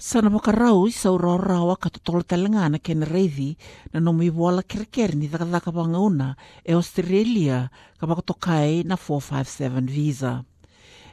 Sana wakarau i sau rawa ka totolo talanga na kena reithi na nomu i wala kerekere ni dhakadhaka pangauna e Australia ka pakotokai na 457 visa.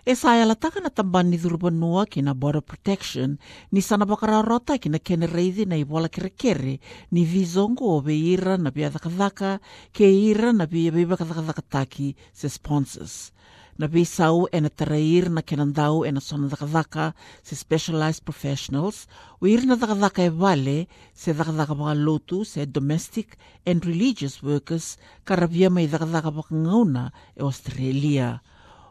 E sa ala taka na tambani dhurubanua ki na Border Protection ni sana wakararota ki na kena reithi na i wala kerekere ni vizongo o be ira na bia dhakadhaka ke ira na bia bia dhakadhaka taki se sponsors na visau e na tarair na kenandau e na sona dhakadhaka se specialized professionals, o ir na dhakadhaka e vale se dhakadhaka mga lotu se domestic and religious workers karabia mai dhakadhaka mga ngauna e Australia.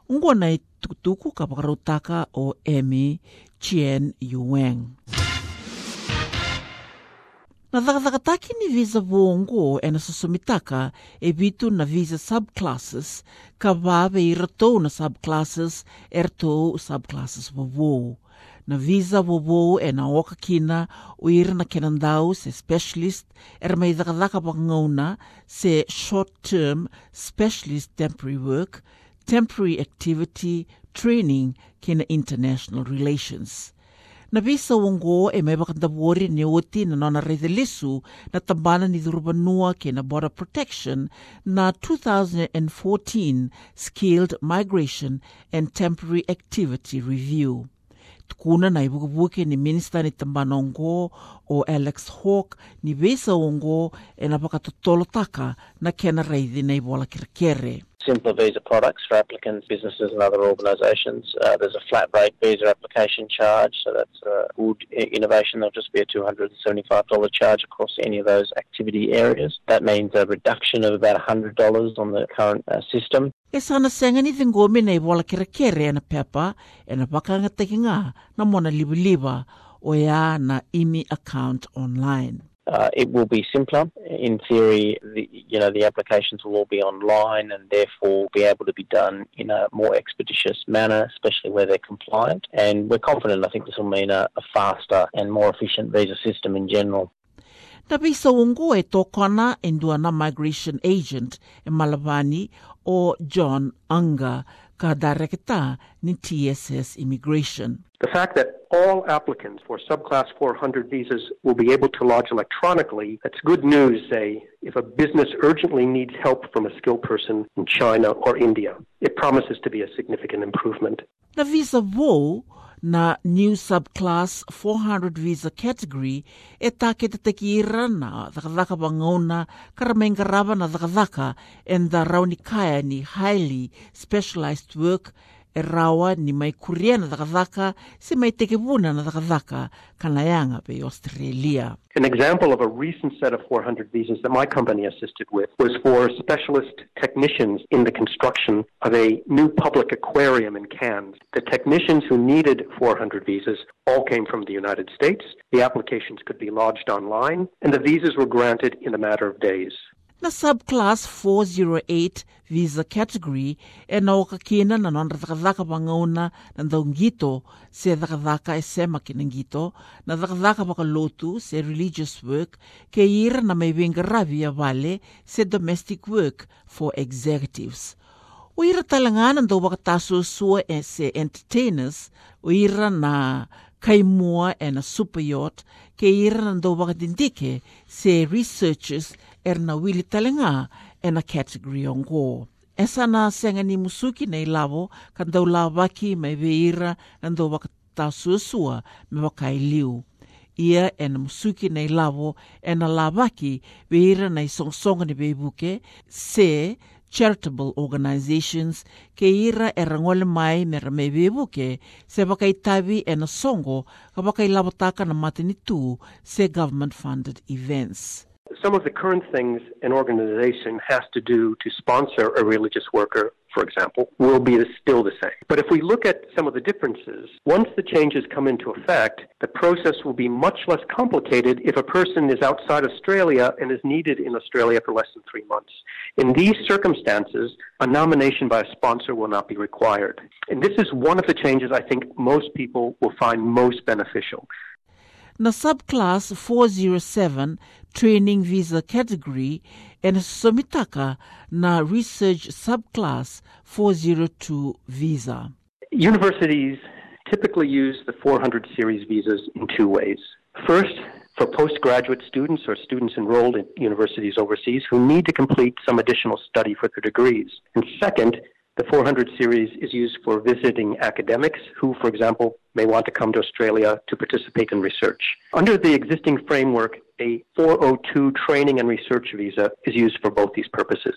Ungwa na tukutuku ka pakarutaka o Emi Chien Yueng. Na dhakadhakataki ni visa vongo e na susumitaka e vitu na visa subclasses ka vawe i ratou na subclasses e ratou subclasses vovo. Na visa vovo e na oka kina o ira na kenandau se specialist e mai dhakadhaka pangauna se short-term specialist temporary work, temporary activity, training kina international relations na visa wongo e mai wakandawori ni oti na nona reithe lisu na tambana ni dhurubanua ke na Border Protection na 2014 Skilled Migration and Temporary Activity Review. Tukuna na ivukuvuke ni minista ni tambana ongo o Alex hawk ni visa ongo e na pakatotolotaka na kena reithi na ivola kirekere. Simpler visa products for applicants, businesses, and other organisations. Uh, there's a flat rate visa application charge, so that's a good innovation. There'll just be a $275 charge across any of those activity areas. That means a reduction of about $100 on the current uh, system. E sana senga ni thingomi na ibola kirekere na pepa e na pakanga tekinga na mona liba o ya na imi account online. Uh, it will be simpler. In theory, the, you know, the applications will all be online and therefore be able to be done in a more expeditious manner, especially where they're compliant. And we're confident, I think this will mean a, a faster and more efficient visa system in general. Na visa ungu e tokana e migration agent e Malavani o John Anga ni TSS Immigration. The fact that all applicants for subclass 400 visas will be able to lodge electronically, that's good news, say, if a business urgently needs help from a skilled person in China or India. It promises to be a significant improvement. Na visa vo na new subclass 400 visa category e take te teki i rana dhakadhaka bangauna karamengarava na dhakadhaka and the raunikaya ni highly specialized work rawa ni na na dhakadhaka kanayanga pe Australia. An example of a recent set of 400 visas that my company assisted with was for specialist technicians in the construction of a new public aquarium in Cairns. The technicians who needed 400 visas all came from the United States. The applications could be lodged online, and the visas were granted in a matter of days. Na subclass 408 visa category e na oka kina na nona dhakadhaka pangauna na ndaungito se dhakadhaka e sema kina ngito na dhakadhaka paka lotu se religious work ke ira na mai venga ravi a vale se domestic work for executives. O ira talangana ndau waka taso sua e se entertainers o ira na kaimua e na super yacht ke ira na ndau waka dindike se researchers er na wili talenga e na category ongo. E sana senga ni musuki nei lavo ka ndau la waki mai veira na ndau waka ta suasua me wakai liu. Ia e na musuki nei lavo e na la waki veira na isongsonga ni veibuke se charitable organizations ke ira e rangole mai me ra me vebuke se wakai tavi e na songo ka wakai lavotaka na matini tu se government funded events. Some of the current things an organization has to do to sponsor a religious worker, for example, will be still the same. But if we look at some of the differences, once the changes come into effect, the process will be much less complicated if a person is outside Australia and is needed in Australia for less than three months. In these circumstances, a nomination by a sponsor will not be required. And this is one of the changes I think most people will find most beneficial. Now, subclass 407 training visa category and somitaka na research subclass 402 visa. Universities typically use the 400 series visas in two ways. First, for postgraduate students or students enrolled in universities overseas who need to complete some additional study for their degrees. And second, the 400 series is used for visiting academics who, for example, may want to come to Australia to participate in research. Under the existing framework, a 402 training and research visa is used for both these purposes.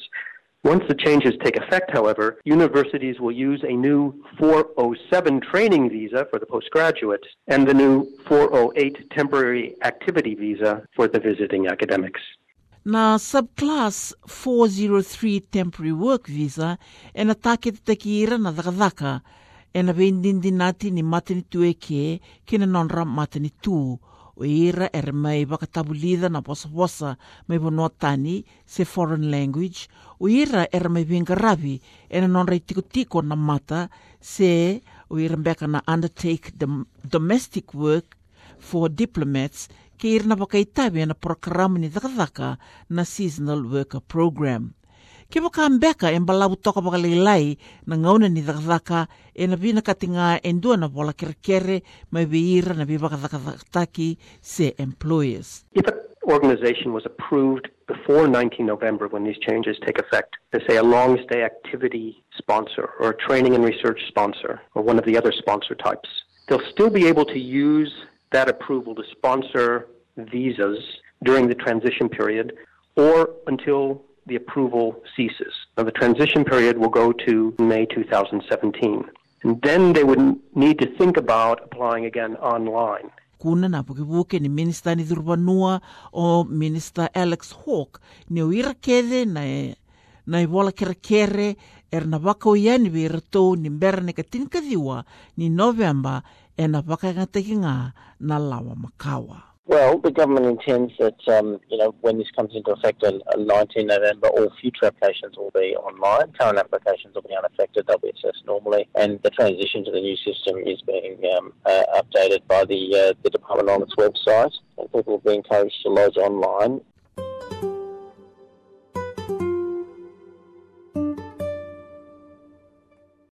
Once the changes take effect, however, universities will use a new 407 training visa for the postgraduate and the new 408 temporary activity visa for the visiting academics. Now, subclass 403 temporary work visa e na take te takira na dhakadhaka e na veindindinati ni matini tueke kina nonra matini tu o ira e re mai wakatabulida na posa mai ponoa tani se foreign language o ira e re mai ravi e na nonra i tiko tiko na mata se o ira mbeka na undertake domestic work for diplomats ke irna wakaitawe na programu ni dhakadhaka na Seasonal Worker Program. Ke e toka leilai na ngauna ni dhakadhaka e na katinga e ndua na wala kere kere mai na viva kadhakataki se employers. If an organization was approved before 19 November when these changes take effect, to say a long stay activity sponsor or a training and research sponsor or one of the other sponsor types, they'll still be able to use that approval to sponsor visas during the transition period or until the approval ceases. Now, the transition period will go to May 2017. And then they would need to think about applying again online. kuna na pukipuke ni minista ni dhurbanua o minista Alex Hawke ni uira kele na e na i wala kere kere er na waka o iani vi ratou ni mbera ne ka tinkadhiwa ni November e na waka ngā na lawa makawa. Well, the government intends that um, you know when this comes into effect on 19 November, all future applications will be online. Current applications will be unaffected; they'll be assessed normally, and the transition to the new system is being um, uh, updated by the uh, the department on its website, and people will be encouraged to lodge online.